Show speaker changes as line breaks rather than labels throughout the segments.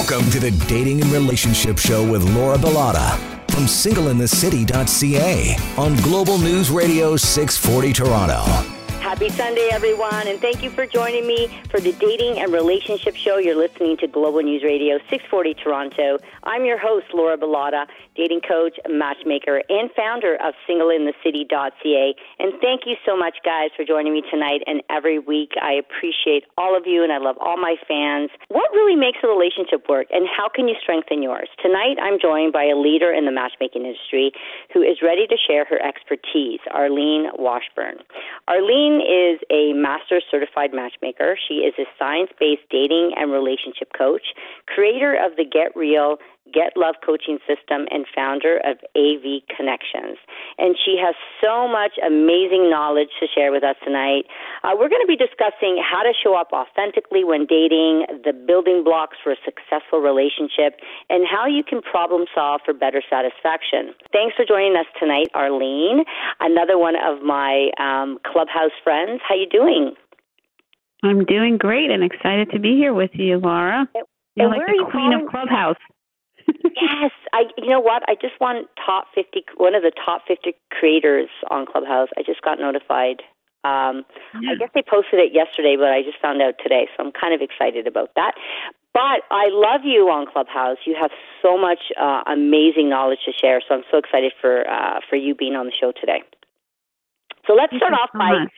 Welcome to the Dating and Relationship Show with Laura Bilotta from singleinthecity.ca on Global News Radio 640 Toronto.
Happy Sunday, everyone, and thank you for joining me for the Dating and Relationship Show. You're listening to Global News Radio 640 Toronto. I'm your host, Laura Bilotta, dating coach, matchmaker, and founder of singleinthecity.ca. And thank you so much, guys, for joining me tonight and every week. I appreciate all of you, and I love all my fans. What really makes a relationship work, and how can you strengthen yours? Tonight, I'm joined by a leader in the matchmaking industry who is ready to share her expertise, Arlene Washburn. Arlene is a master certified matchmaker. She is a science based dating and relationship coach, creator of the Get Real Get Love coaching system and founder of AVConnexions. And she has so much amazing knowledge to share with us tonight. Uh, we're going to be discussing how to show up authentically when dating, the building blocks for a successful relationship, and how you can problem solve for better satisfaction. Thanks for joining us tonight, Arlene, another one of my um, clubhouse friends. How are you doing?
I'm doing great and excited to be here with you, Laura. You're
and
like the queen
calling?
of Clubhouse
yes, I. You know what? I just won top fifty. One of the top fifty creators on Clubhouse. I just got notified. Um, yeah. I guess they posted it yesterday, but I just found out today, so I'm kind of excited about that. But I love you on Clubhouse. You have so much uh, amazing knowledge to share, so I'm so excited for uh, for you being on the show today. So let's
Thank
start off
so
by
much.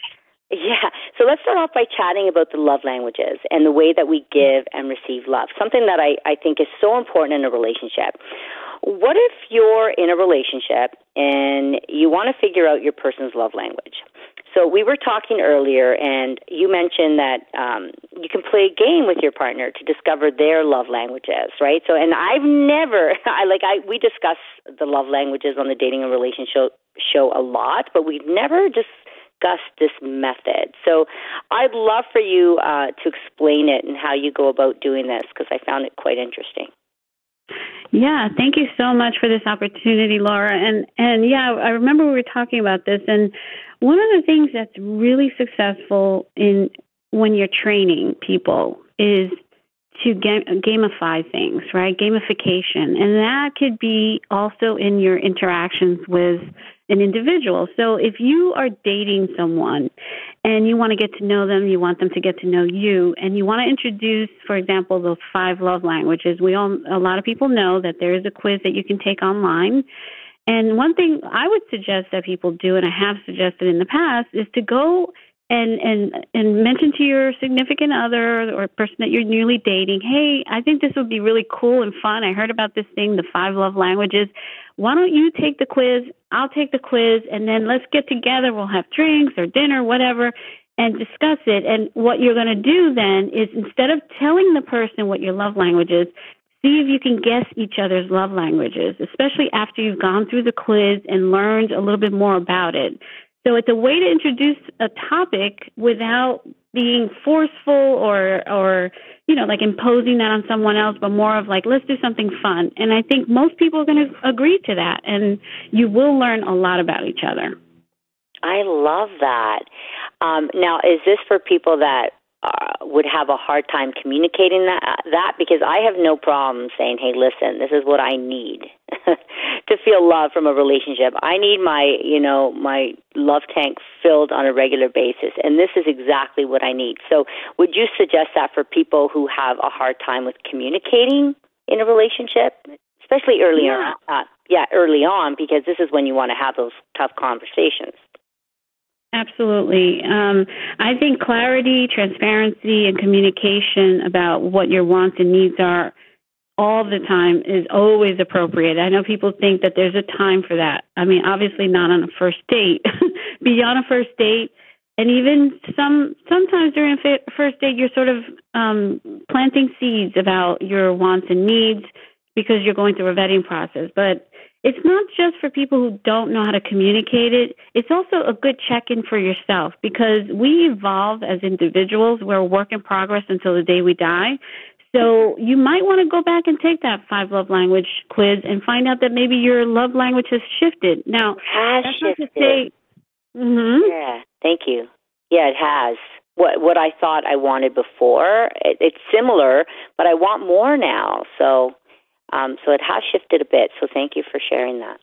Yeah. So let's start off by chatting about the love languages and the way that we give and receive love. Something that I, I think is so important in a relationship. What if you're in a relationship and you want to figure out your person's love language? So we were talking earlier, and you mentioned that um, you can play a game with your partner to discover their love languages, right? So, and I've never, I like, I we discuss the love languages on the dating and relationship show a lot, but we've never just discuss this method. So I'd love for you uh, to explain it and how you go about doing this because I found it quite interesting.
Yeah, thank you so much for this opportunity, Laura. And and yeah, I remember we were talking about this and one of the things that's really successful in when you're training people is to gamify things, right? Gamification. And that could be also in your interactions with an individual. So if you are dating someone and you want to get to know them, you want them to get to know you, and you want to introduce, for example, the five love languages. We all, a lot of people know that there is a quiz that you can take online. And one thing I would suggest that people do, and I have suggested in the past, is to go and and and mention to your significant other or person that you're newly dating, hey, I think this would be really cool and fun. I heard about this thing, the five love languages. Why don't you take the quiz? I'll take the quiz, and then let's get together. We'll have drinks or dinner, whatever, and discuss it. And what you're going to do then is instead of telling the person what your love language is, see if you can guess each other's love languages, especially after you've gone through the quiz and learned a little bit more about it. So it's a way to introduce a topic without being forceful or or you know like imposing that on someone else, but more of like let's do something fun. And I think most people are going to agree to that, and you will learn a lot about each other.
I love that. Um, now, is this for people that uh, would have a hard time communicating that that because I have no problem saying, "Hey, listen, this is what I need to feel love from a relationship. I need my, you know, my love tank filled on a regular basis, and this is exactly what I need." So, would you suggest that for people who have a hard time with communicating in a relationship, especially early
yeah.
on? Uh, yeah, early on, because this is when you want to have those tough conversations.
Absolutely. Um, I think clarity, transparency, and communication about what your wants and needs are all the time is always appropriate. I know people think that there's a time for that. I mean, obviously not on a first date. Beyond a first date, and even some sometimes during a first date, you're sort of um, planting seeds about your wants and needs because you're going through a vetting process. But it's not just for people who don't know how to communicate it. It's also a good check in for yourself because we evolve as individuals. We're a work in progress until the day we die. So you might want to go back and take that five love language quiz and find out that maybe your love language has shifted. Now,
has
that's
shifted.
not to say. Mm-hmm.
Yeah, thank you. Yeah, it has. what what I thought I wanted before. It, it's similar, but I want more now. So um, so it has shifted a bit. So thank you for sharing that.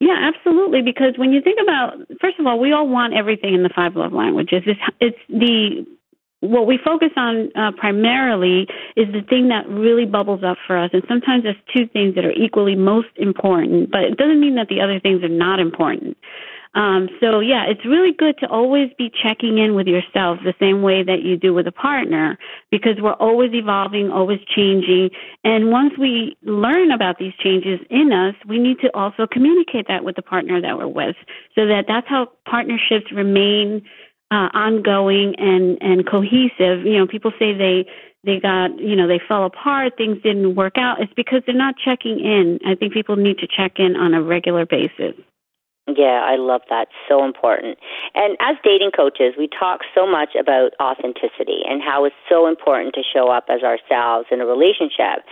Yeah, absolutely. Because when you think about, first of all, we all want everything in the five love languages. It's, it's the what we focus on uh, primarily is the thing that really bubbles up for us. And sometimes there's two things that are equally most important, but it doesn't mean that the other things are not important. Um, so yeah, it's really good to always be checking in with yourself the same way that you do with a partner because we're always evolving, always changing. And once we learn about these changes in us, we need to also communicate that with the partner that we're with so that that's how partnerships remain uh, ongoing and, and cohesive. You know, people say they, they got, you know, they fell apart, things didn't work out. It's because they're not checking in. I think people need to check in on a regular basis.
Yeah, I love that. So important. And as dating coaches, we talk so much about authenticity and how it's so important to show up as ourselves in a relationship.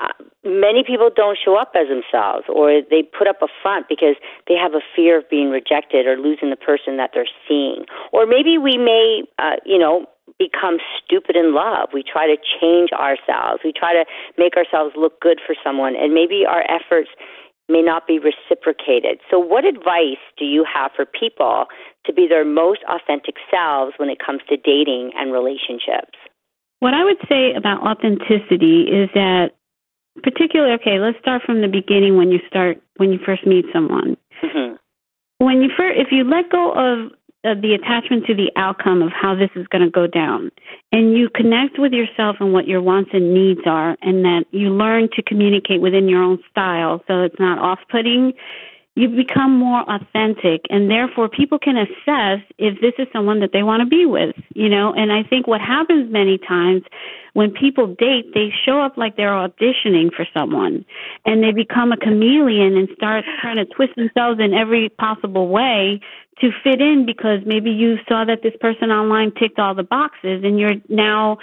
Uh, many people don't show up as themselves or they put up a front because they have a fear of being rejected or losing the person that they're seeing. Or maybe we may, uh, you know, become stupid in love. We try to change ourselves. We try to make ourselves look good for someone and maybe our efforts may not be reciprocated. So, what advice do you have for people to be their most authentic selves when it comes to dating and relationships?
What I would say about authenticity is that, particularly, okay, let's start from the beginning when you start when you first meet someone. Mm-hmm. When you first, if you let go of uh, the attachment to the outcome of how this is going to go down. And you connect with yourself and what your wants and needs are, and that you learn to communicate within your own style so it's not off putting. You become more authentic, and therefore people can assess if this is someone that they want to be with, you know. And I think what happens many times when people date, they show up like they're auditioning for someone and they become a chameleon and start trying to twist themselves in every possible way to fit in because maybe you saw that this person online ticked all the boxes and you're now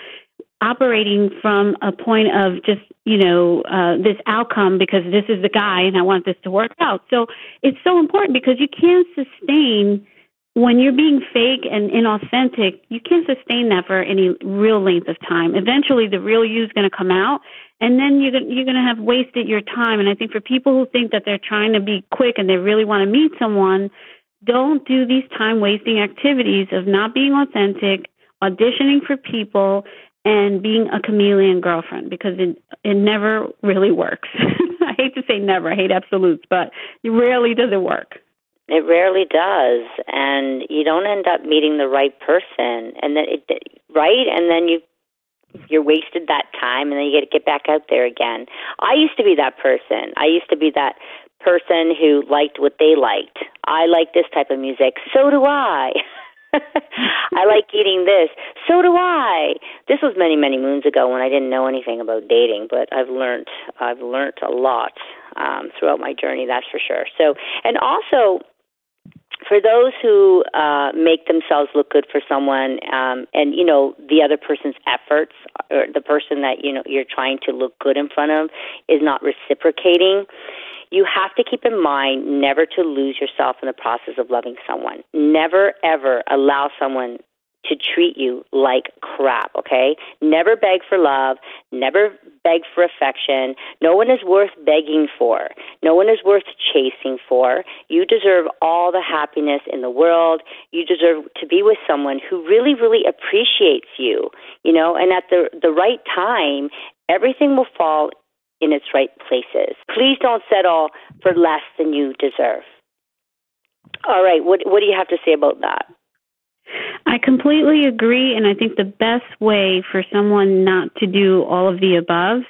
operating from a point of just you know uh, this outcome because this is the guy and I want this to work out. So it's so important because you can't sustain when you're being fake and inauthentic. You can't sustain that for any real length of time. Eventually, the real you is going to come out, and then you're you're going to have wasted your time. And I think for people who think that they're trying to be quick and they really want to meet someone don't do these time wasting activities of not being authentic, auditioning for people, and being a chameleon girlfriend because it it never really works. I hate to say never, I hate absolutes, but it rarely does it work.
It rarely does, and you don't end up meeting the right person, and then it right, and then you you're wasted that time, and then you get to get back out there again. I used to be that person. I used to be that person who liked what they liked. I like this type of music. So do I. I like eating this. So do I. This was many, many moons ago when I didn't know anything about dating, but I've learned I've learned a lot um, throughout my journey. That's for sure. So, and also for those who uh, make themselves look good for someone, um, and you know the other person's efforts, or the person that you know you're trying to look good in front of, is not reciprocating you have to keep in mind never to lose yourself in the process of loving someone. Never, ever allow someone to treat you like crap, okay? Never beg for love, never beg for affection. No one is worth begging for. No one is worth chasing for. You deserve all the happiness in the world. You deserve to be with someone who really really appreciates you, you know, and at the the right time, everything will fall in its right places. Please don't settle for less than you deserve. All right, what what do you have to say about that?
I completely agree, and I think the best way for someone not to do all of the above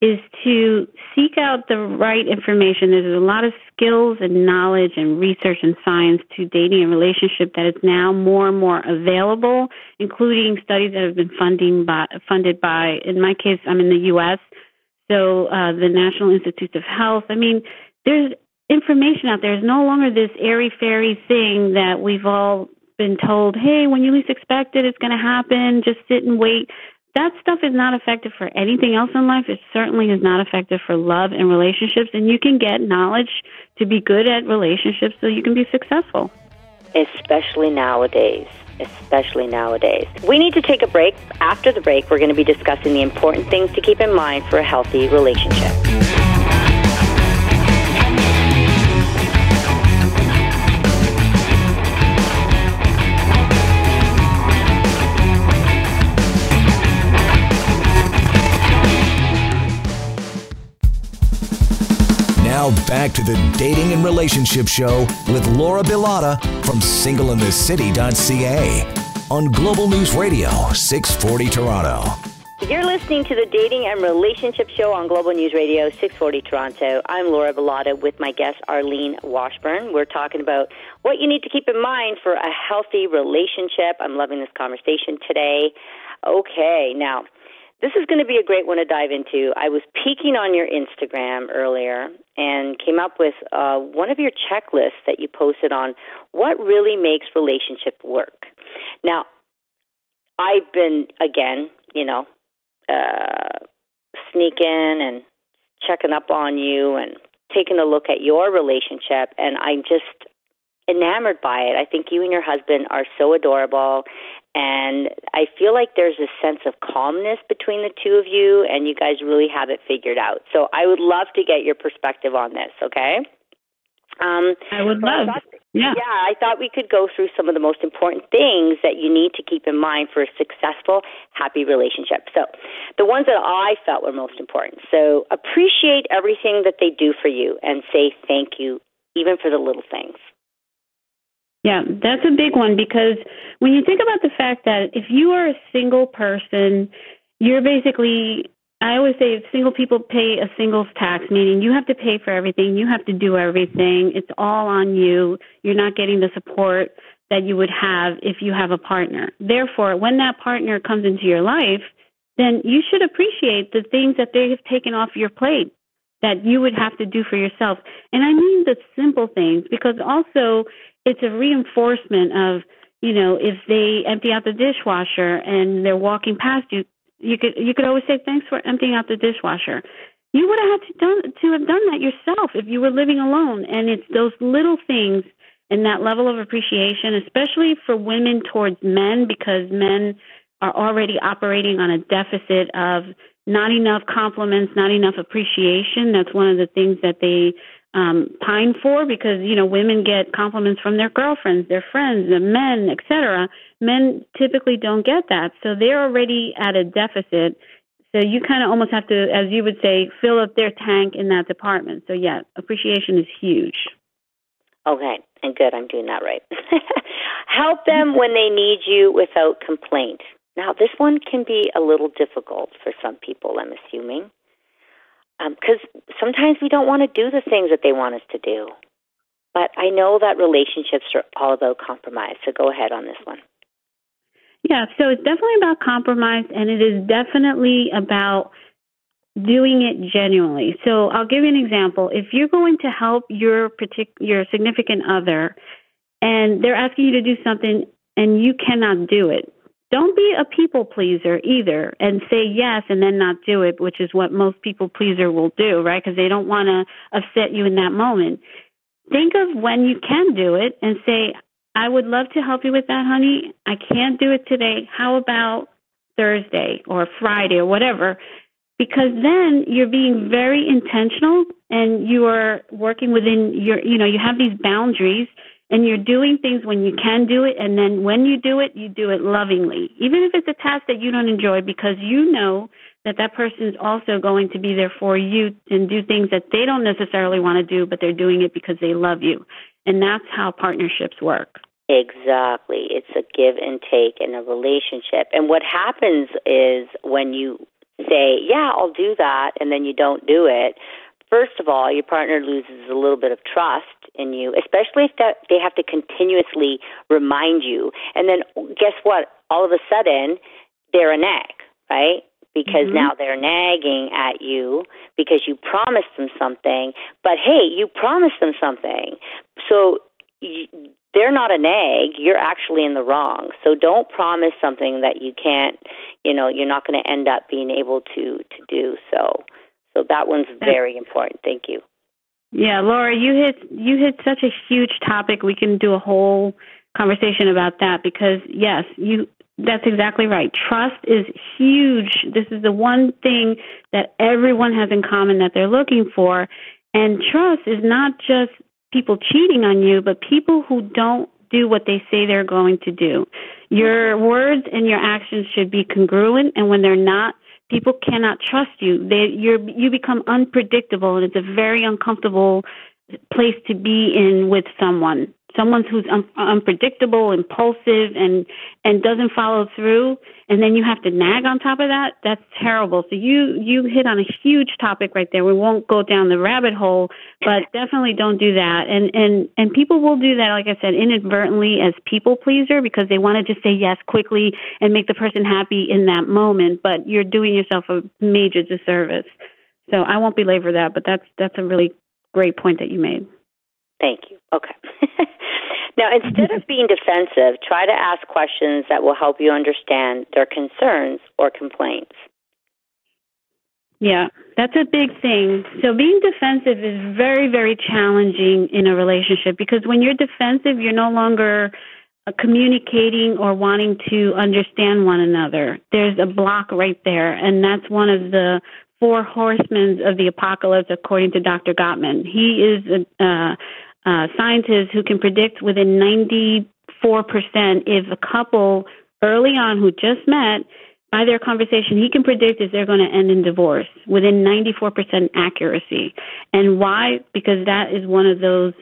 is to seek out the right information. There's a lot of skills and knowledge and research and science to dating and relationship that is now more and more available, including studies that have been funding by, funded by, in my case, I'm in the U.S., so uh, the National Institutes of Health. I mean, there's information out there. It's no longer this airy fairy thing that we've all been told, hey, when you least expect it, it's going to happen. Just sit and wait. That stuff is not effective for anything else in life. It certainly is not effective for love and relationships. And you can get knowledge to be good at relationships so you can be successful.
especially nowadays. Especially nowadays. We need to take a break. After the break, we're going to be discussing the important things to keep in mind for a healthy relationship.
Now back to the Dating and Relationship Show with Laura Bilotta from singleinthecity.ca on Global News Radio 640 Toronto.
You're listening to the Dating and Relationship Show on Global News Radio 640 Toronto. I'm Laura Bilotta with my guest Arlene Washburn. We're talking about what you need to keep in mind for a healthy relationship. I'm loving this conversation today. Okay, now this is going to be a great one to dive into. I was peeking on your Instagram earlier and came up with uh, one of your checklists that you posted on what really makes relationship work. Now, I've been again, you know, uh, sneaking and checking up on you and taking a look at your relationship, and I'm just enamored by it. I think you and your husband are so adorable, and I feel like there's a sense of calmness between the two of you, and you guys really have it figured out. So I would love to get your perspective on this, okay?
Um, I would love. I thought, yeah.
Yeah, I thought we could go through some of the most important things that you need to keep in mind for a successful, happy relationship. So, the ones that I felt were most important. So, appreciate everything that they do for you and say thank you, even for the little things.
Yeah, that's a big one because when you think about the fact that if you are a single person, you're basically I always say if single people pay a singles tax, meaning you have to pay for everything, you have to do everything, it's all on you. You're not getting the support that you would have if you have a partner. Therefore, when that partner comes into your life, then you should appreciate the things that they have taken off your plate that you would have to do for yourself. And I mean the simple things because also it's a reinforcement of you know if they empty out the dishwasher and they're walking past you you could you could always say thanks for emptying out the dishwasher. You would have had to done to have done that yourself if you were living alone and it's those little things and that level of appreciation especially for women towards men because men are already operating on a deficit of not enough compliments not enough appreciation. That's one of the things that they um, pine for because you know women get compliments from their girlfriends, their friends, the men, etc. Men typically don't get that, so they're already at a deficit. So you kind of almost have to, as you would say, fill up their tank in that department. So yeah, appreciation is huge.
Okay, and good, I'm doing that right. Help them when they need you without complaint. Now, this one can be a little difficult for some people, I'm assuming because um, sometimes we don't want to do the things that they want us to do. But I know that relationships are all about compromise. So go ahead on this one.
Yeah, so it's definitely about compromise, and it is definitely about doing it genuinely. So I'll give you an example. If you're going to help your partic- your significant other, and they're asking you to do something and you cannot do it, don't be a people pleaser either and say yes and then not do it, which is what most people pleaser will do, right? Because they don't want to upset you in that moment. Think of when you can do it and say, I would love to help you with that, honey. I can't do it today. How about Thursday or Friday or whatever? Because then you're being very intentional and you are working within your, you know, you have these boundaries and you're doing things when you can do it and then when you do it you do it lovingly. Even if it's a task that you don't enjoy because you know that that person is also going to be there for you and do things that they don't necessarily want to do but they're doing it because they love you. And that's how partnerships work.
Exactly. It's a give and take in a relationship. And what happens is when you say yeah i'll do that and then you don't do it first of all your partner loses a little bit of trust in you, especially if that they have to continuously remind you. And then guess what? All of a sudden, they're a nag, right? Because mm-hmm. now they're nagging at you because you promised them something. But hey, you promised them something. So you, they're not a nag. You're actually in the wrong. So don't promise something that you can't, you know, you're not going to end up being able to to do. So so that one's very important. Thank you.
Yeah, Laura, you hit you hit such a huge topic. We can do a whole conversation about that because yes, you that's exactly right. Trust is huge. This is the one thing that everyone has in common that they're looking for. And trust is not just people cheating on you, but people who don't do what they say they're going to do. Your words and your actions should be congruent, and when they're not, people cannot trust you. They you you become unpredictable, and it's a very uncomfortable place to be in with someone someone who's un- unpredictable, impulsive, and and doesn't follow through, and then you have to nag on top of that. That's terrible. So you you hit on a huge topic right there. We won't go down the rabbit hole, but definitely don't do that. And and and people will do that, like I said, inadvertently as people pleaser because they want to just say yes quickly and make the person happy in that moment. But you're doing yourself a major disservice. So I won't belabor that, but that's that's a really great point that you made.
Thank you. Okay. now, instead of being defensive, try to ask questions that will help you understand their concerns or complaints.
Yeah, that's a big thing. So being defensive is very, very challenging in a relationship because when you're defensive, you're no longer uh, communicating or wanting to understand one another. There's a block right there, and that's one of the four horsemen of the apocalypse, according to Dr. Gottman. He is a, uh, uh, scientists who can predict within 94% if a couple early on who just met by their conversation, he can predict if they're going to end in divorce within 94% accuracy. And why? Because that is one of those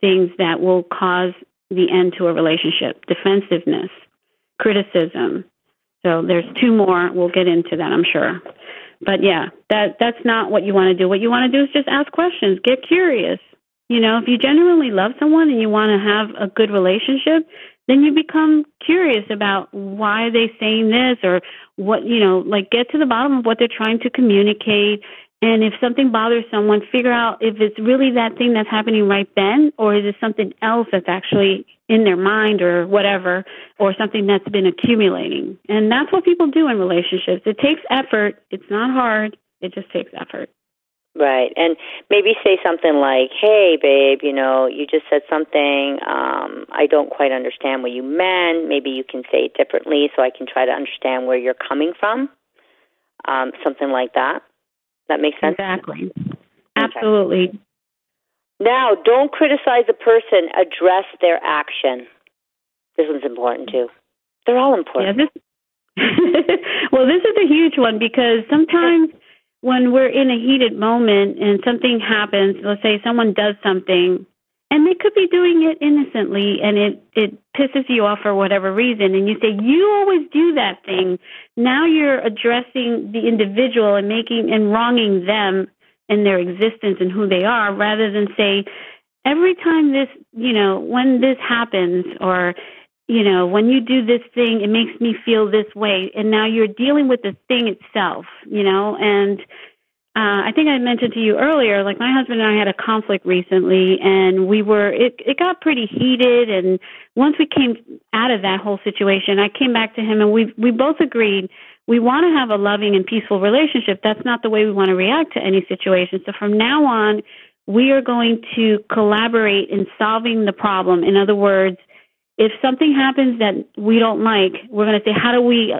things that will cause the end to a relationship defensiveness, criticism. So there's two more. We'll get into that, I'm sure. But yeah, that that's not what you want to do. What you want to do is just ask questions, get curious, you know, if you genuinely love someone and you want to have a good relationship, then you become curious about why they're they saying this or what, you know, like get to the bottom of what they're trying to communicate. And if something bothers someone, figure out if it's really that thing that's happening right then or is it something else that's actually in their mind or whatever or something that's been accumulating. And that's what people do in relationships. It takes effort. It's not hard. It just takes effort.
Right. And maybe say something like, "Hey, babe, you know, you just said something um I don't quite understand what you meant. Maybe you can say it differently so I can try to understand where you're coming from." Um something like that. That makes sense?
Exactly. Absolutely.
Okay. Now, don't criticize the person, address their action. This one's important too. They're all important.
Yeah, this well, this is a huge one because sometimes when we're in a heated moment and something happens, let's say someone does something and they could be doing it innocently and it it pisses you off for whatever reason and you say you always do that thing. Now you're addressing the individual and making and wronging them and their existence and who they are rather than say every time this you know when this happens or you know, when you do this thing, it makes me feel this way. And now you're dealing with the thing itself, you know, and uh, I think I mentioned to you earlier, like my husband and I had a conflict recently, and we were it it got pretty heated. And once we came out of that whole situation, I came back to him, and we we both agreed we want to have a loving and peaceful relationship. That's not the way we want to react to any situation. So from now on, we are going to collaborate in solving the problem. In other words, if something happens that we don't like, we're going to say, how do we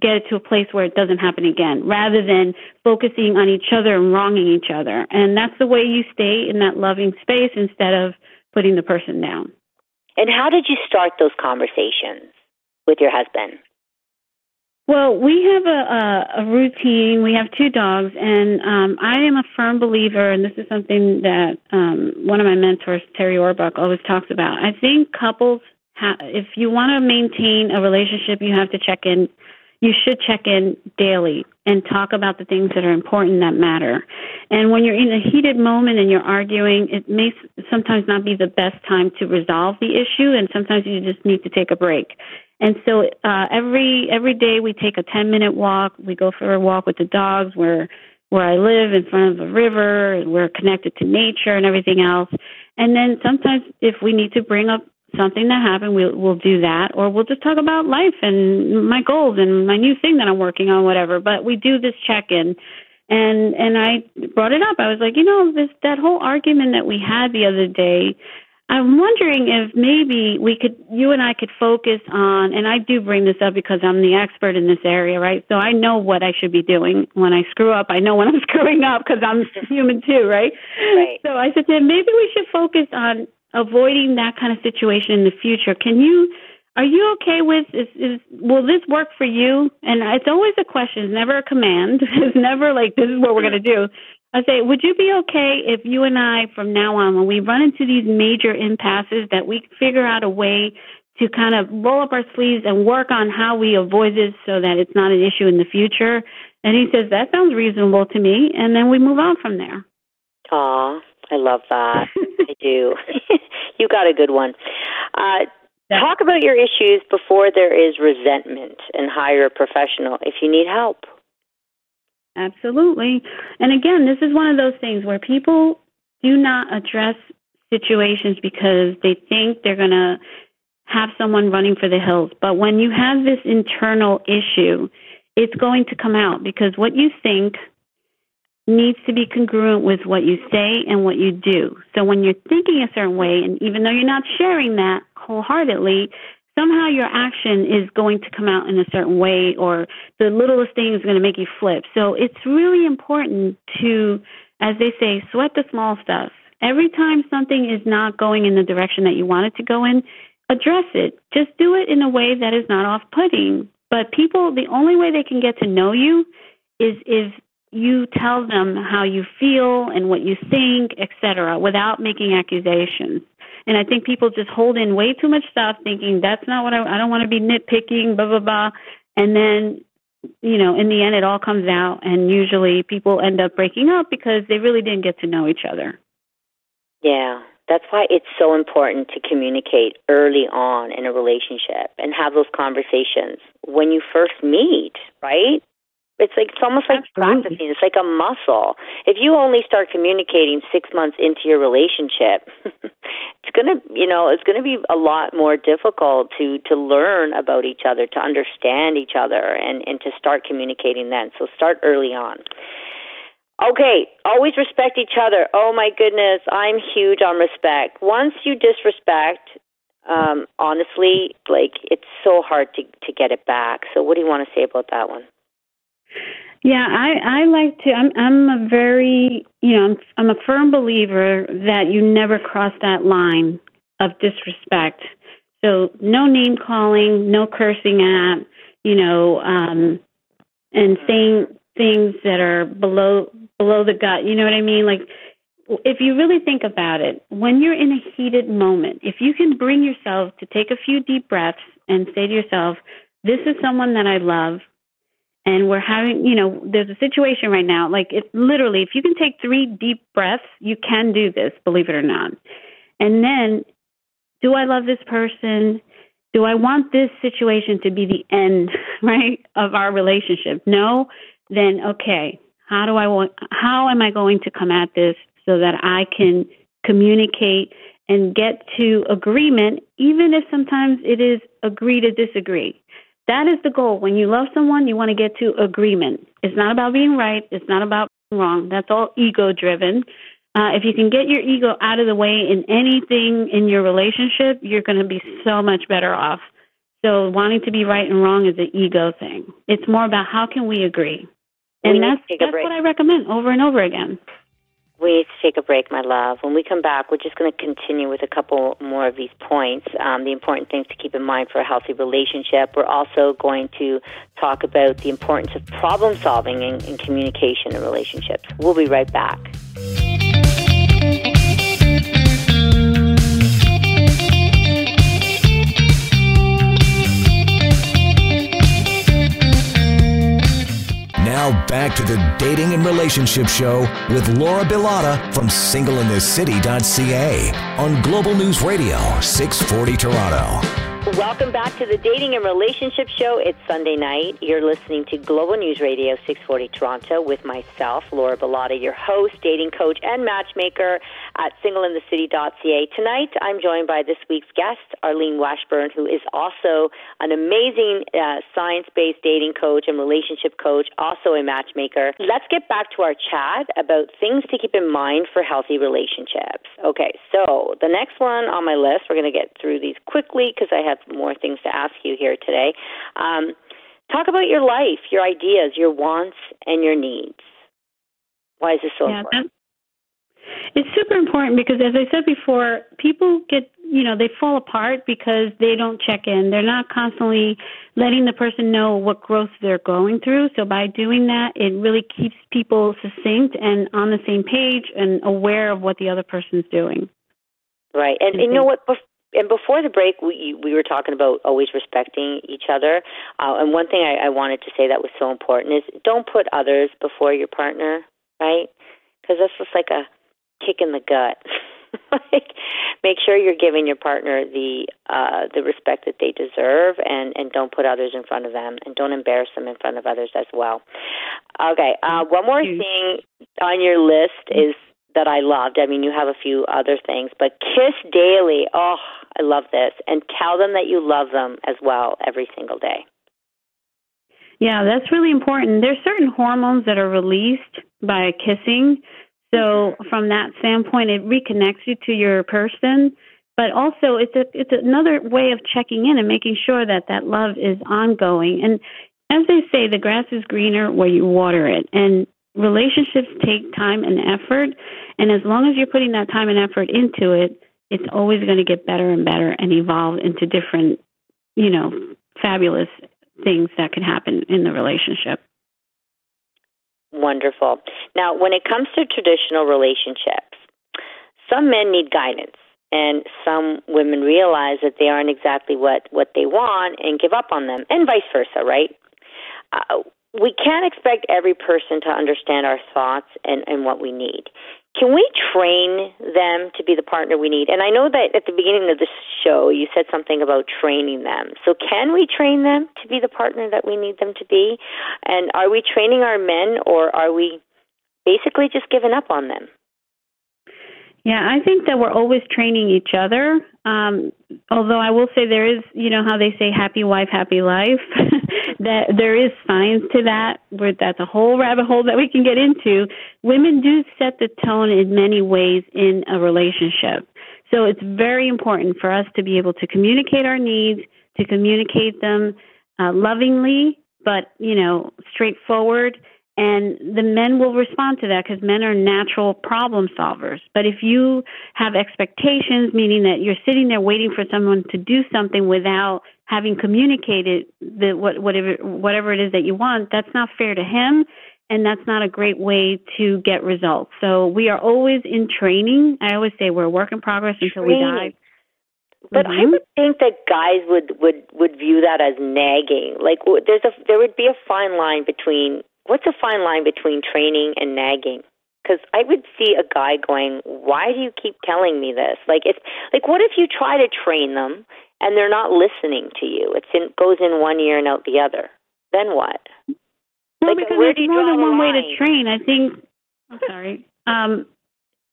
get it to a place where it doesn't happen again, rather than focusing on each other and wronging each other. And that's the way you stay in that loving space instead of putting the person down.
And how did you start those conversations with your husband?
Well, we have a, a, a routine. We have two dogs, and um, I am a firm believer, and this is something that um, one of my mentors, Terri Orbuch, always talks about. I think couples if you want to maintain a relationship, you have to check in. You should check in daily and talk about the things that are important that matter. And when you're in a heated moment and you're arguing, it may sometimes not be the best time to resolve the issue, and sometimes you just need to take a break. And so uh, every every day we take a 10 minute walk. We go for a walk with the dogs. We're where I live in front of a river. And we're connected to nature and everything else. And then sometimes if we need to bring up something that happened, we'll we'll do that, or we'll just talk about life and my goals and my new thing that I'm working on, whatever. But we do this check in, and and I brought it up. I was like, you know, this that whole argument that we had the other day. I'm wondering if maybe we could, you and I could focus on, and I do bring this up because I'm the expert in this area, right? So I know what I should be doing when I screw up. I know when I'm screwing up because I'm human too, right?
Right.
So I said to him, maybe we should focus on avoiding that kind of situation in the future. Can you? Are you okay with is, is will this work for you? And it's always a question, it's never a command. It's never like this is what we're going to do. I say, would you be okay if you and I, from now on, when we run into these major impasses, that we figure out a way to kind of roll up our sleeves and work on how we avoid this so that it's not an issue in the future? And he says, that sounds reasonable to me. And then we move on from there.
Aw, I love that. I do. you got a good one. Uh, talk about your issues before there is resentment and hire a professional if you need help.
Absolutely. And again, this is one of those things where people do not address situations because they think they're going to have someone running for the hills. But when you have this internal issue, it's going to come out because what you think needs to be congruent with what you say and what you do. So when you're thinking a certain way, and even though you're not sharing that wholeheartedly, somehow your action is going to come out in a certain way or the littlest thing is going to make you flip. So it's really important to, as they say, sweat the small stuff. Every time something is not going in the direction that you want it to go in, address it. Just do it in a way that is not off putting. But people, the only way they can get to know you is if you tell them how you feel and what you think, etc., without making accusations. And I think people just hold in way too much stuff, thinking that's not what I, I don't want to be nitpicking, blah blah blah. And then, you know, in the end, it all comes out, and usually people end up breaking up because they really didn't get to know each other.
Yeah, that's why it's so important to communicate early on in a relationship and have those conversations when you first meet, right? It's like it's almost like
Absolutely.
practicing. It's like a muscle. If you only start communicating six months into your relationship, it's gonna, you know, it's gonna be a lot more difficult to to learn about each other, to understand each other, and and to start communicating then. So start early on. Okay, always respect each other. Oh my goodness, I'm huge on respect. Once you disrespect, um, honestly, like it's so hard to to get it back. So what do you want to say about that one?
Yeah, I I like to. I'm I'm a very you know I'm I'm a firm believer that you never cross that line of disrespect. So no name calling, no cursing at, you know, um, and saying things that are below below the gut. You know what I mean? Like if you really think about it, when you're in a heated moment, if you can bring yourself to take a few deep breaths and say to yourself, "This is someone that I love." And we're having, you know, there's a situation right now. Like it literally, if you can take three deep breaths, you can do this, believe it or not. And then, do I love this person? Do I want this situation to be the end, right, of our relationship? No. Then okay, how do I want? How am I going to come at this so that I can communicate and get to agreement, even if sometimes it is agree to disagree? That is the goal. When you love someone, you want to get to agreement. It's not about being right. It's not about being wrong. That's all ego driven. Uh, if you can get your ego out of the way in anything in your relationship, you're going to be so much better off. So wanting to be right and wrong is an ego thing. It's more about how can we agree. And
We
that's
to take a
that's what I recommend over and over again.
We need to take a break, my love. When we come back, we're just going to continue with a couple more of these points. Um, the important things to keep in mind for a healthy relationship. We're also going to talk about the importance of problem solving and, and communication in relationships. We'll be right back.
Now back to the Dating and Relationship Show with Laura Bilotta from singleinthecity.ca on Global News Radio 640 Toronto.
Welcome back to the Dating and Relationship Show. It's Sunday night. You're listening to Global News Radio 640 Toronto with myself, Laura Bilotta, your host, dating coach, and matchmaker at singleinthecity.ca. Tonight, I'm joined by this week's guest, Arlene Washburn, who is also an amazing uh, science based dating coach and relationship coach, also a matchmaker. Let's get back to our chat about things to keep in mind for healthy relationships. Okay, so the next one on my list, we're going to get through these quickly because I have more things to ask you here today. Um, talk about your life, your ideas, your wants, and your needs. Why is this so yeah, important?
It's super important because, as I said before, people get, you know, they fall apart because they don't check in. They're not constantly letting the person know what growth they're going through. So, by doing that, it really keeps people succinct and on the same page and aware of what the other person's doing.
Right. And, and you know what? And before the break, we we were talking about always respecting each other. Uh, and one thing I, I wanted to say that was so important is don't put others before your partner, right? Because that's just like a kick in the gut. like, make sure you're giving your partner the uh, the respect that they deserve, and and don't put others in front of them, and don't embarrass them in front of others as well. Okay, uh, one more thing on your list is that I loved. I mean, you have a few other things, but kiss daily. Oh, I love this. And tell them that you love them as well every single day.
Yeah, that's really important. There's certain hormones that are released by kissing. So mm-hmm. from that standpoint, it reconnects you to your person. But also, it's a it's another way of checking in and making sure that that love is ongoing. And as they say, the grass is greener where you water it. And relationships take time and effort. And as long as you're putting that time and effort into it, it's always going to get better and better and evolve into different, you know, fabulous things that can happen in the relationship.
Wonderful. Now, when it comes to traditional relationships, some men need guidance and some women realize that they aren't exactly what what they want and give up on them and vice versa right uh, we can't expect every person to understand our thoughts and, and what we need. Can we train them to be the partner we need? And I know that at the beginning of the show you said something about training them. So can we train them to be the partner that we need them to be? And are we training our men or are we basically just giving up on them?
Yeah, I think that we're always training each other. Um, although I will say there is, you know, how they say happy wife, happy life. that there is science to that. Where that's a whole rabbit hole that we can get into. Women do set the tone in many ways in a relationship. So it's very important for us to be able to communicate our needs, to communicate them uh, lovingly, but you know, straightforward and the men will respond to that because men are natural problem solvers. But if you have expectations, meaning that you're sitting there waiting for someone to do something without having communicated the what, whatever whatever it is that you want, that's not fair to him, and that's not a great way to get results. So we are always in training. I always say we're a work in progress until training. we die.
But mm-hmm. I would think that guys would would would view that as nagging. Like there's a there would be a fine line between what's a fine line between training and nagging? Because I would see a guy going, "Why do you keep telling me this?" Like, if like, what if you try to train them and they're not listening to you? It's in goes in one ear and out the other. Then what?
Well, like, because there's more than one way to train. I think. I'm sorry. Um,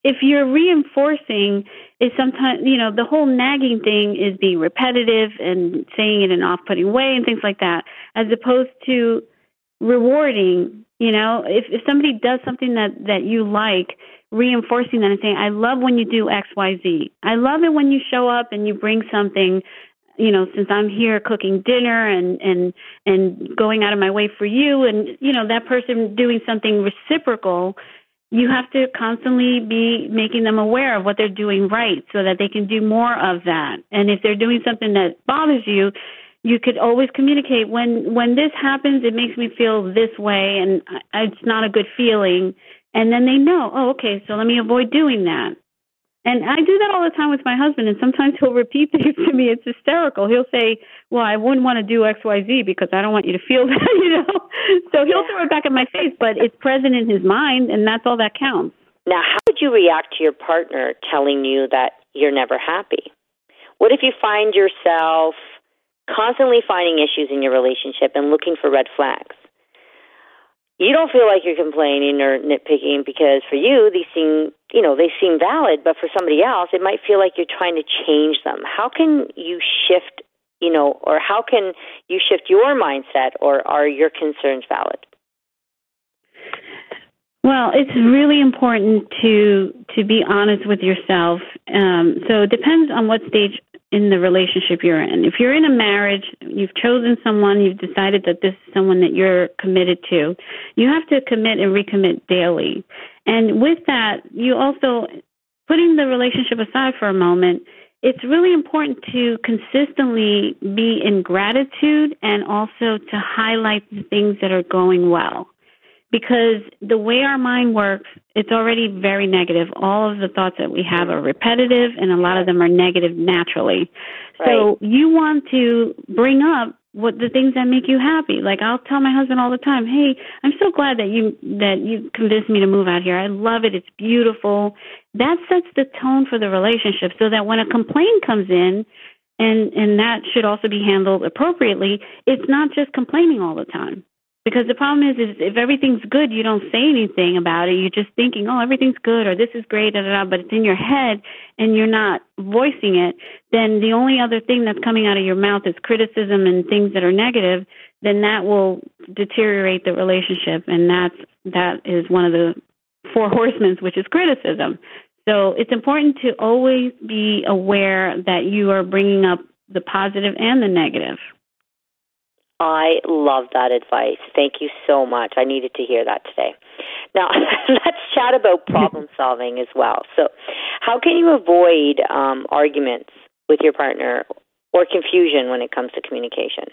if you're reinforcing is sometimes you know the whole nagging thing is being repetitive and saying it in an off-putting way and things like that as opposed to rewarding you know? If if somebody does something that that you like reinforcing that and saying i love when you do xyz i love it when you show up and you bring something you know since i'm here cooking dinner and and and going out of my way for you and you know that person doing something reciprocal you have to constantly be making them aware of what they're doing right so that they can do more of that. And if they're doing something that bothers you you could always communicate. When when this happens it makes me feel this way and I, it's not a good feeling. And then they know oh okay so let me avoid doing that. And I do that all the time with my husband and sometimes he'll repeat things to me. It's hysterical. He'll say well I wouldn't want to do xyz because I don't want you to feel that you know? So he'll throw it back in my face but it's present in his mind and that's all that counts.
Now how would you react to your partner telling you that you're never happy? What if you find yourself constantly finding issues in your relationship and looking for red flags. You don't feel like you're complaining or nitpicking because for you these seem, you know, they seem valid, but for somebody else it might feel like you're trying to change them. How can you shift, you know, or how can you shift your mindset or are your concerns valid?
Well, it's really important to to be honest with yourself. Um, so it depends on what stage in the relationship you're in. If you're in a marriage, you've chosen someone, you've decided that this is someone that you're committed to. You have to commit and recommit daily. And with that, you also putting the relationship aside for a moment. It's really important to consistently be in gratitude and also to highlight the things that are going well because the way our mind works, it's already very negative. All of the thoughts that we have are repetitive, and a lot of them are negative naturally. Right. So you want to bring up what the things that make you happy. Like I'll tell my husband all the time, "Hey, I'm so glad that you that you convinced me to move out here. I love it. It's beautiful." That sets the tone for the relationship, so that when a complaint comes in, and and that should also be handled appropriately. It's not just complaining all the time. Because the problem is, is if everything's good, you don't say anything about it. You're just thinking, oh, everything's good or this is great, da, da, da, but it's in your head and you're not voicing it. Then the only other thing that's coming out of your mouth is criticism and things that are negative. Then that will deteriorate the relationship, and that's that is one of the four horsemen, which is criticism. So it's important to always be aware that you are bringing up the positive and the negative.
I love that advice. Thank you so much. I needed to hear that today. Now, let's chat about problem solving as well. So, how can you avoid um, arguments with your partner or confusion when it comes to communication?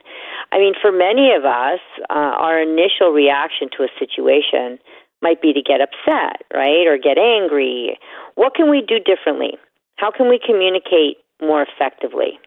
I mean, for many of us, uh, our initial reaction to a situation might be to get upset, right, or get angry. What can we do differently? How can we communicate more effectively?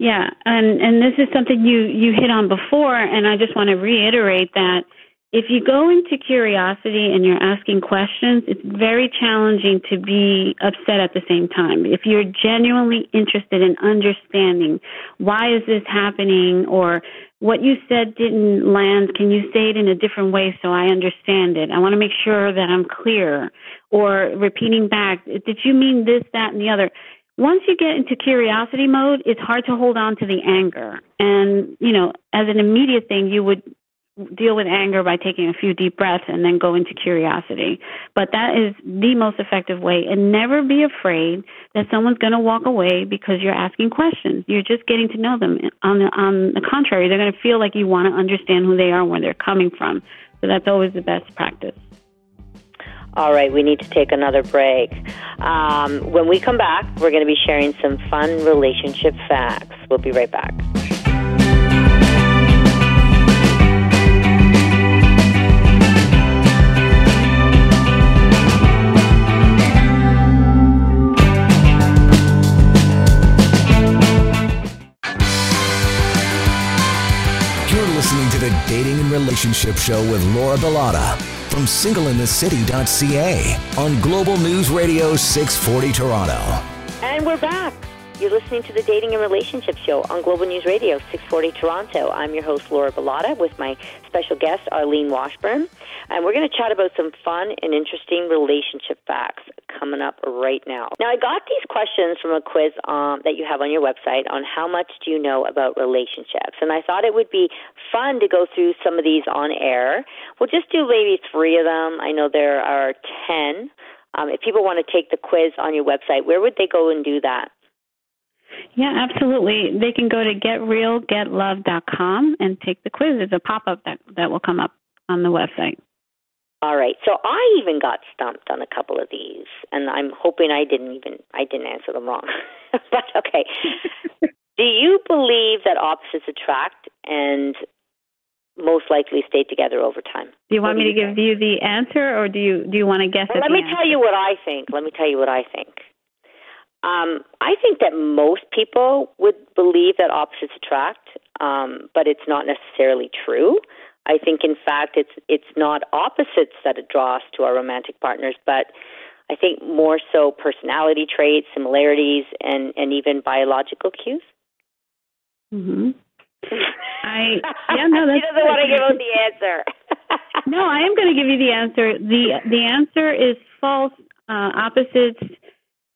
Yeah, and and this is something you you hit on before, and I just want to reiterate that if you go into curiosity and you're asking questions, it's very challenging to be upset at the same time. If you're genuinely interested in understanding why is this happening or what you said didn't land, can you say it in a different way so I understand it? I want to make sure that I'm clear or repeating back, did you mean this, that, and the other? Once you get into curiosity mode, it's hard to hold on to the anger. And, you know, as an immediate thing, you would deal with anger by taking a few deep breaths and then go into curiosity. But that is the most effective way. And never be afraid that someone's going to walk away because you're asking questions. You're just getting to know them. On the, on the contrary, they're going to feel like you want to understand who they are and where they're coming from. So that's always the best practice.
All right, we need to take another break. Um, when we come back, we're going to be sharing some fun relationship facts. We'll be right back.
Dating and Relationship Show with Laura Bilotta from singleinthecity.ca on Global News Radio 640 Toronto.
And we're back. You're listening to the Dating and Relationship Show on Global News Radio 640 Toronto. I'm your host, Laura Bilotta, with my special guest, Arlene Washburn. And we're going to chat about some fun and interesting relationship facts coming up right now. Now, I got these questions from a quiz um, that you have on your website on how much do you know about relationships. And I thought it would be fun to go through some of these on air. We'll just do maybe three of them. I know there are 10. Um, if people want to take the quiz on your website, where would they go and do that?
Yeah, absolutely. They can go to getrealgetlove.com and take the quiz. There's a pop up that, that will come up on the website.
All right. So I even got stumped on a couple of these, and I'm hoping I didn't even I didn't answer them wrong. but okay. do you believe that opposites attract and most likely stay together over time?
Do you want me to give you the answer, or do you do you want to guess?
Well, let me
answer?
tell you what I think. Let me tell you what I think. Um, I think that most people would believe that opposites attract, um, but it's not necessarily true. I think, in fact, it's it's not opposites that it us to our romantic partners, but I think more so personality traits, similarities, and and even biological cues.
Mhm. I yeah no that's
she doesn't want to give out the answer.
no, I am going to give you the answer. the The answer is false. Uh, opposites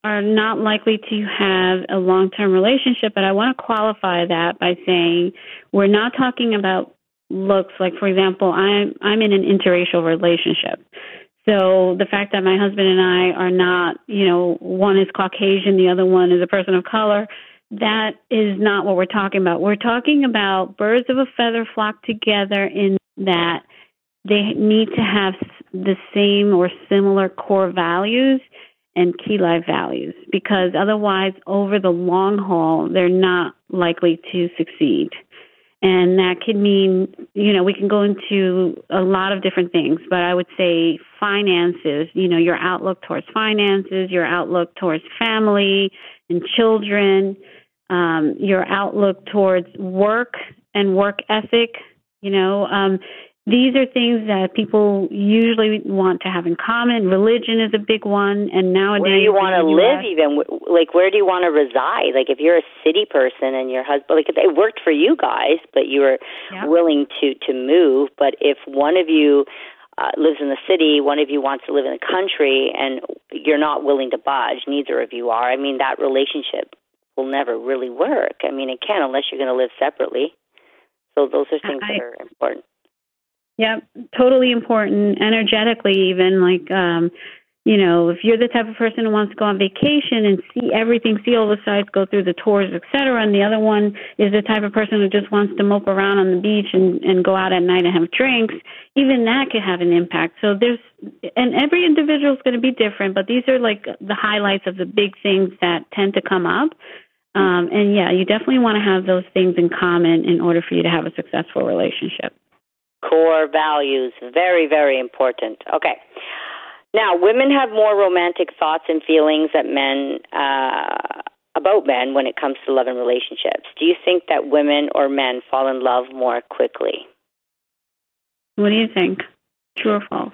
are not likely to have a long term relationship, but I want to qualify that by saying we're not talking about looks. Like for example, I'm I'm in an interracial relationship. So the fact that my husband and I are not, you know, one is Caucasian, the other one is a person of color, that is not what we're talking about. We're talking about birds of a feather flock together in that they need to have the same or similar core values and key life values because otherwise, over the long haul, they're not likely to succeed. And that could mean, you know, we can go into a lot of different things, but I would say finances, you know, your outlook towards finances, your outlook towards family and children, um, your outlook towards work and work ethic, you know, um, these are things that people usually want to have in common. Religion is a big one, and nowadays,
where do you want to live? Even like, where do you want to reside? Like, if you're a city person and your husband, like, it worked for you guys, but you were yeah. willing to to move. But if one of you uh, lives in the city, one of you wants to live in the country, and you're not willing to budge, neither of you are. I mean, that relationship will never really work. I mean, it can unless you're going to live separately. So those are things I, that are important.
Yep, totally important. Energetically, even like, um, you know, if you're the type of person who wants to go on vacation and see everything, see all the sights, go through the tours, etc., and the other one is the type of person who just wants to mope around on the beach and and go out at night and have drinks, even that could have an impact. So there's, and every individual is going to be different, but these are like the highlights of the big things that tend to come up. Um, and yeah, you definitely want to have those things in common in order for you to have a successful relationship
core values. Very, very important. Okay. Now, women have more romantic thoughts and feelings that men uh, about men when it comes to love and relationships. Do you think that women or men fall in love more quickly?
What do you think? True or false?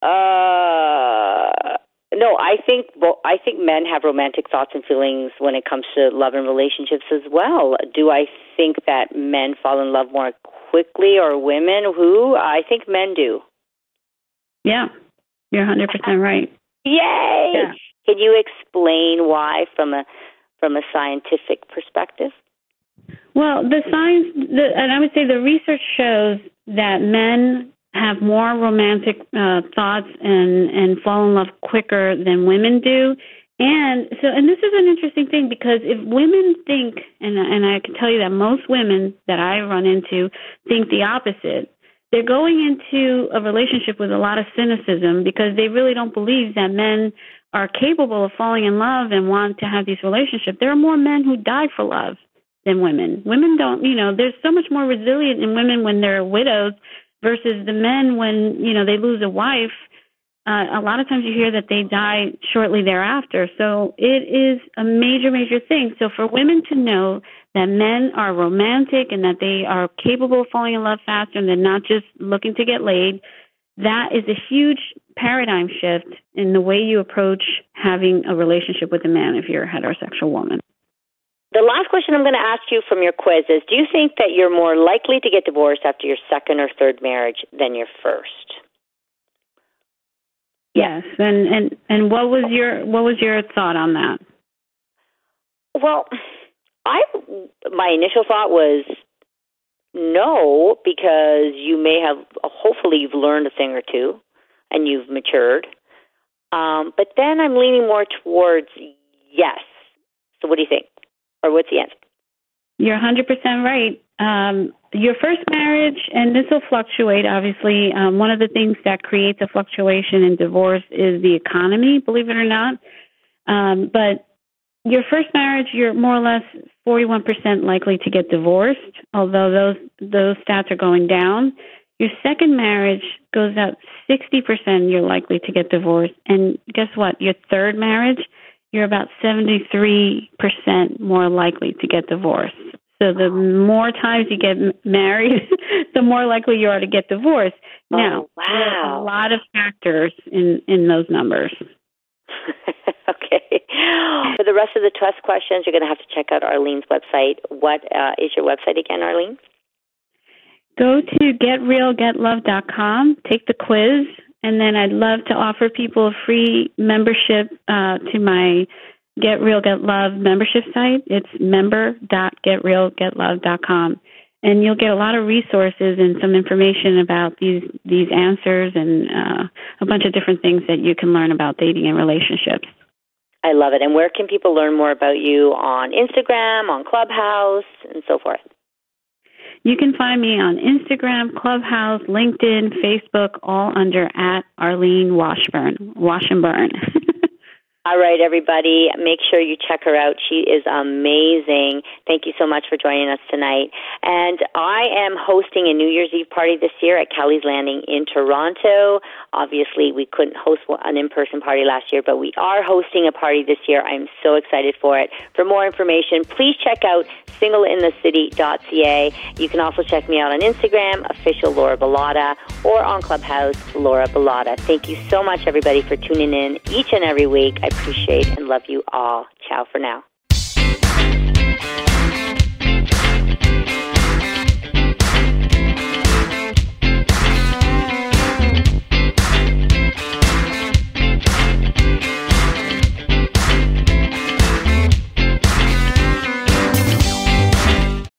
Uh, no, I think well, I think men have romantic thoughts and feelings when it comes to love and relationships as well. Do I think that men fall in love more quickly or women who? I think men do.
Yeah. You're 100% right.
Yay! Yeah. Can you explain why from a from a scientific perspective?
Well, the science, the, and I would say the research shows that men have more romantic uh, thoughts and and fall in love quicker than women do. And so, and this is an interesting thing because if women think, and and I can tell you that most women that I run into think the opposite. They're going into a relationship with a lot of cynicism because they really don't believe that men are capable of falling in love and want to have these relationships. There are more men who die for love than women. Women don't, you know, there's so much more resilient in women when they're widows versus the men when you know they lose a wife uh, a lot of times you hear that they die shortly thereafter. So it is a major major thing. So for women to know that men are romantic and that they are capable of falling in love faster and they're not just looking to get laid that is a huge paradigm shift in the way you approach having a relationship with a man if you're a heterosexual woman
the last question I'm going to ask you from your quiz is Do you think that you're more likely to get divorced after your second or third marriage than your first?
Yes, and and and what was your what was your thought on that?
Well, I my initial thought was no because you may have hopefully you've learned a thing or two and you've matured. Um, but then I'm leaning more towards yes. So what do you think? Or what's the answer?
You're 100% right. Um, your first marriage, and this will fluctuate, obviously. Um, one of the things that creates a fluctuation in divorce is the economy, believe it or not. Um, but your first marriage, you're more or less 41% likely to get divorced, although those those stats are going down. Your second marriage goes up 60%, you're likely to get divorced. And guess what? Your third marriage, you're about 73% more likely to get divorced. So the more times you get married, the more likely you are to get divorced.
Oh,
now,
wow.
a lot of factors in in those numbers.
okay. For the rest of the trust questions, you're going to have to check out Arlene's website. What uh, is your website again, Arlene?
Go to getrealgetlove.com, take the quiz, and then I'd love to offer people a free membership uh, to my Get Real Get Love membership site. It's member.getrealgetlove.com. And you'll get a lot of resources and some information about these these answers and uh, a bunch of different things that you can learn about dating and relationships.
I love it. And where can people learn more about you on Instagram, on Clubhouse, and so forth?
You can find me on Instagram, Clubhouse, LinkedIn, Facebook, all under at Arlene Washburn. Wash and burn.
All right, everybody, make sure you check her out. She is amazing. Thank you so much for joining us tonight. And I am hosting a New Year's Eve party this year at Kelly's Landing in Toronto. Obviously, we couldn't host an in person party last year, but we are hosting a party this year. I'm so excited for it. For more information, please check out singleinthecity.ca. You can also check me out on Instagram, official Laura Bilotta, or on Clubhouse, Laura Bilotta. Thank you so much, everybody, for tuning in each and every week. I appreciate and love you all. Ciao for now.